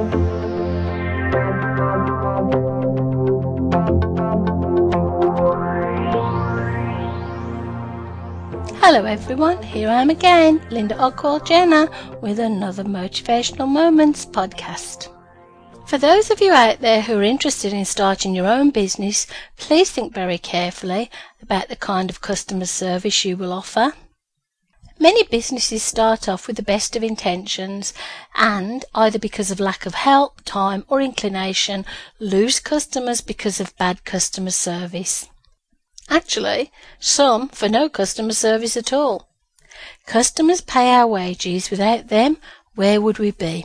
Hello everyone, here I am again, Linda Ockwell Jenner, with another Motivational Moments podcast. For those of you out there who are interested in starting your own business, please think very carefully about the kind of customer service you will offer. Many businesses start off with the best of intentions and, either because of lack of help, time, or inclination, lose customers because of bad customer service. Actually, some for no customer service at all. Customers pay our wages. Without them, where would we be?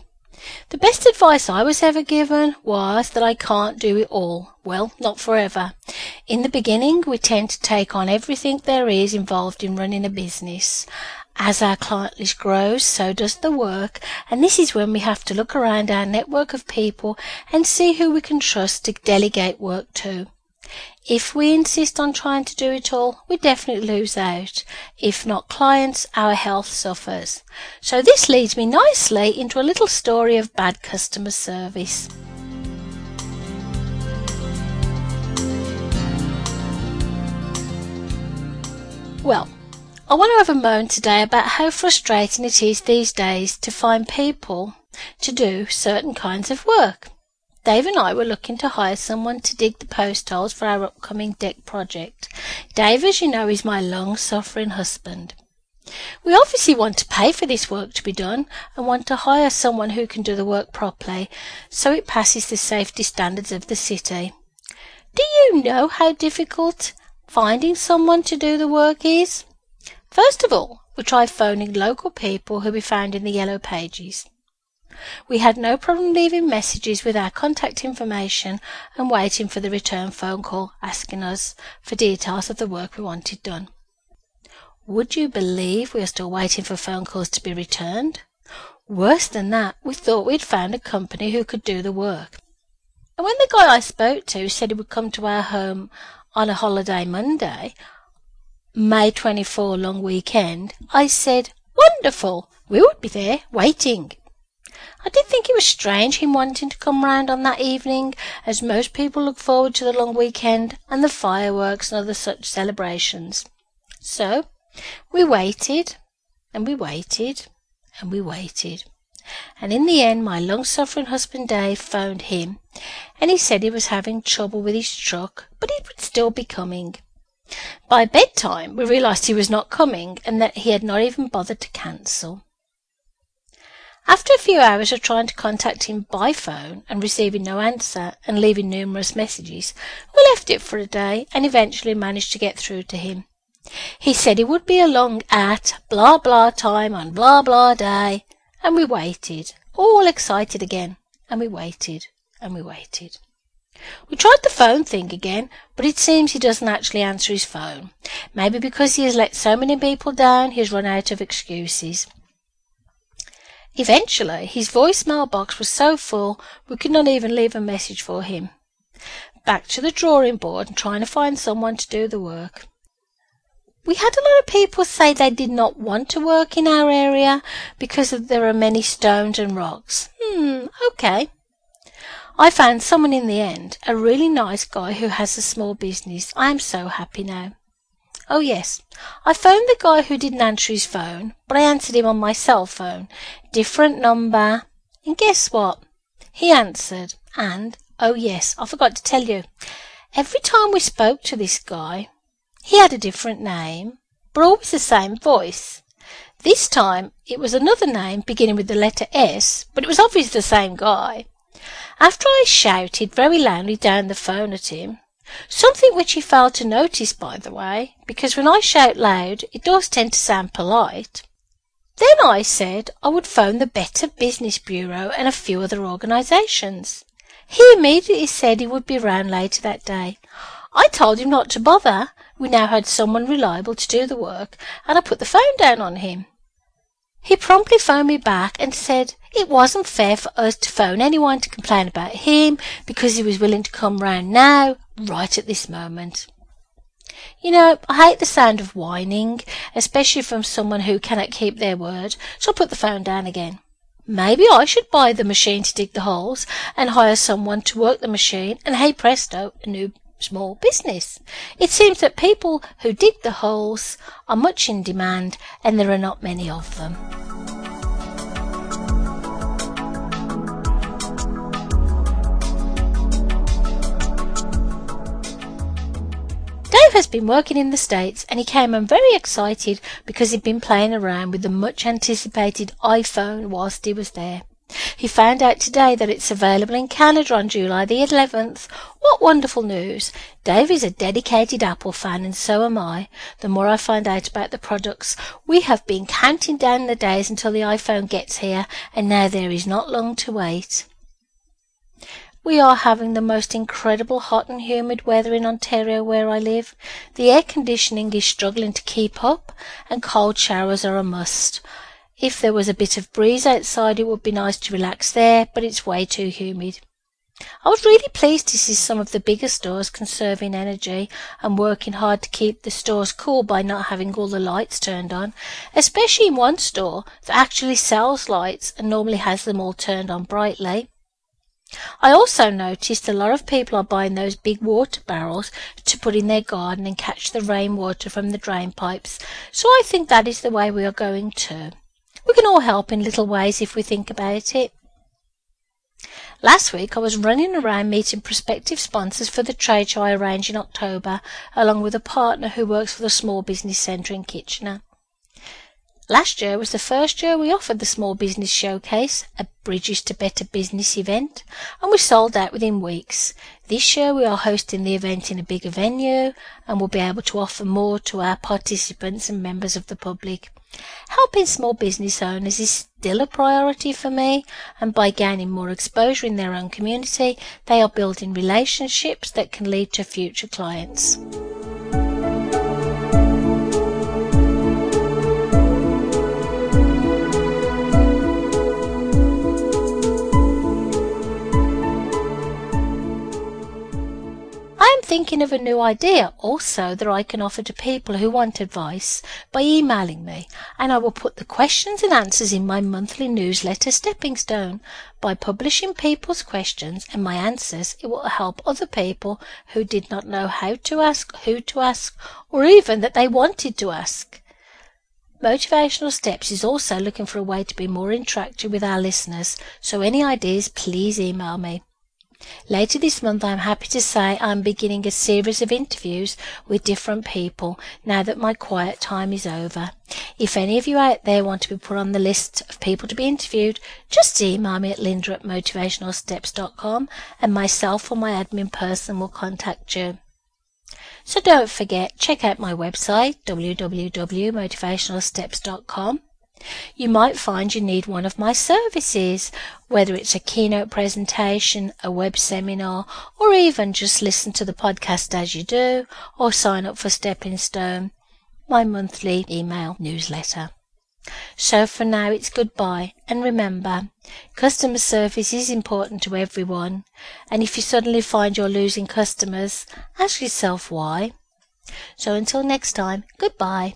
The best advice I was ever given was that I can't do it all. Well, not forever. In the beginning, we tend to take on everything there is involved in running a business. As our client list grows, so does the work, and this is when we have to look around our network of people and see who we can trust to delegate work to. If we insist on trying to do it all, we definitely lose out. If not clients, our health suffers. So this leads me nicely into a little story of bad customer service. Well, I want to have a moan today about how frustrating it is these days to find people to do certain kinds of work. Dave and I were looking to hire someone to dig the post holes for our upcoming deck project. Dave, as you know, is my long suffering husband. We obviously want to pay for this work to be done and want to hire someone who can do the work properly so it passes the safety standards of the city. Do you know how difficult finding someone to do the work is? First of all, we try phoning local people who we found in the yellow pages. We had no problem leaving messages with our contact information and waiting for the return phone call asking us for details of the work we wanted done. Would you believe we are still waiting for phone calls to be returned? Worse than that, we thought we'd found a company who could do the work. And when the guy I spoke to said he would come to our home on a holiday Monday, May 24 long weekend, I said, Wonderful! We would be there, waiting. I did think it was strange him wanting to come round on that evening, as most people look forward to the long weekend and the fireworks and other such celebrations. So we waited, and we waited, and we waited. And in the end, my long suffering husband Dave phoned him, and he said he was having trouble with his truck, but he would still be coming. By bedtime, we realized he was not coming, and that he had not even bothered to cancel. After a few hours of trying to contact him by phone and receiving no answer and leaving numerous messages, we left it for a day and eventually managed to get through to him. He said he would be along at blah blah time on blah blah day, and we waited, all excited again, and we waited, and we waited. We tried the phone thing again, but it seems he doesn't actually answer his phone. Maybe because he has let so many people down, he has run out of excuses. Eventually, his voicemail box was so full we could not even leave a message for him. Back to the drawing board and trying to find someone to do the work. We had a lot of people say they did not want to work in our area because there are many stones and rocks. Hmm, okay. I found someone in the end, a really nice guy who has a small business. I am so happy now. Oh, yes. I phoned the guy who didn't answer his phone, but I answered him on my cell phone. Different number. And guess what? He answered. And, oh, yes, I forgot to tell you. Every time we spoke to this guy, he had a different name, but always the same voice. This time it was another name beginning with the letter S, but it was obviously the same guy. After I shouted very loudly down the phone at him, Something which he failed to notice, by the way, because when I shout loud, it does tend to sound polite. Then I said I would phone the Better Business Bureau and a few other organisations. He immediately said he would be round later that day. I told him not to bother. We now had someone reliable to do the work, and I put the phone down on him. He promptly phoned me back and said it wasn't fair for us to phone anyone to complain about him because he was willing to come round now, right at this moment. You know, I hate the sound of whining, especially from someone who cannot keep their word, so I put the phone down again. Maybe I should buy the machine to dig the holes and hire someone to work the machine, and hey presto, a new small business. It seems that people who dig the holes are much in demand, and there are not many of them. Has been working in the States and he came home very excited because he'd been playing around with the much anticipated iPhone whilst he was there. He found out today that it's available in Canada on July the 11th. What wonderful news! Dave is a dedicated Apple fan and so am I. The more I find out about the products, we have been counting down the days until the iPhone gets here and now there is not long to wait. We are having the most incredible hot and humid weather in Ontario where I live. The air conditioning is struggling to keep up and cold showers are a must. If there was a bit of breeze outside it would be nice to relax there, but it's way too humid. I was really pleased to see some of the bigger stores conserving energy and working hard to keep the stores cool by not having all the lights turned on, especially in one store that actually sells lights and normally has them all turned on brightly. I also noticed a lot of people are buying those big water barrels to put in their garden and catch the rainwater from the drain pipes, so I think that is the way we are going too. We can all help in little ways if we think about it. Last week I was running around meeting prospective sponsors for the trade show I arrange in October, along with a partner who works for the Small Business Centre in Kitchener. Last year was the first year we offered the Small Business Showcase, a Bridges to Better Business event, and we sold out within weeks. This year we are hosting the event in a bigger venue and will be able to offer more to our participants and members of the public. Helping small business owners is still a priority for me, and by gaining more exposure in their own community, they are building relationships that can lead to future clients. I am thinking of a new idea also that I can offer to people who want advice by emailing me, and I will put the questions and answers in my monthly newsletter Stepping Stone. By publishing people's questions and my answers, it will help other people who did not know how to ask, who to ask, or even that they wanted to ask. Motivational Steps is also looking for a way to be more interactive with our listeners, so any ideas, please email me. Later this month, I am happy to say I am beginning a series of interviews with different people now that my quiet time is over. If any of you out there want to be put on the list of people to be interviewed, just email me at linda at motivationalsteps.com and myself or my admin person will contact you. So don't forget, check out my website, www.motivationalsteps.com. You might find you need one of my services, whether it's a keynote presentation, a web seminar, or even just listen to the podcast as you do, or sign up for Stepping Stone, my monthly email newsletter. So for now, it's goodbye. And remember, customer service is important to everyone. And if you suddenly find you're losing customers, ask yourself why. So until next time, goodbye.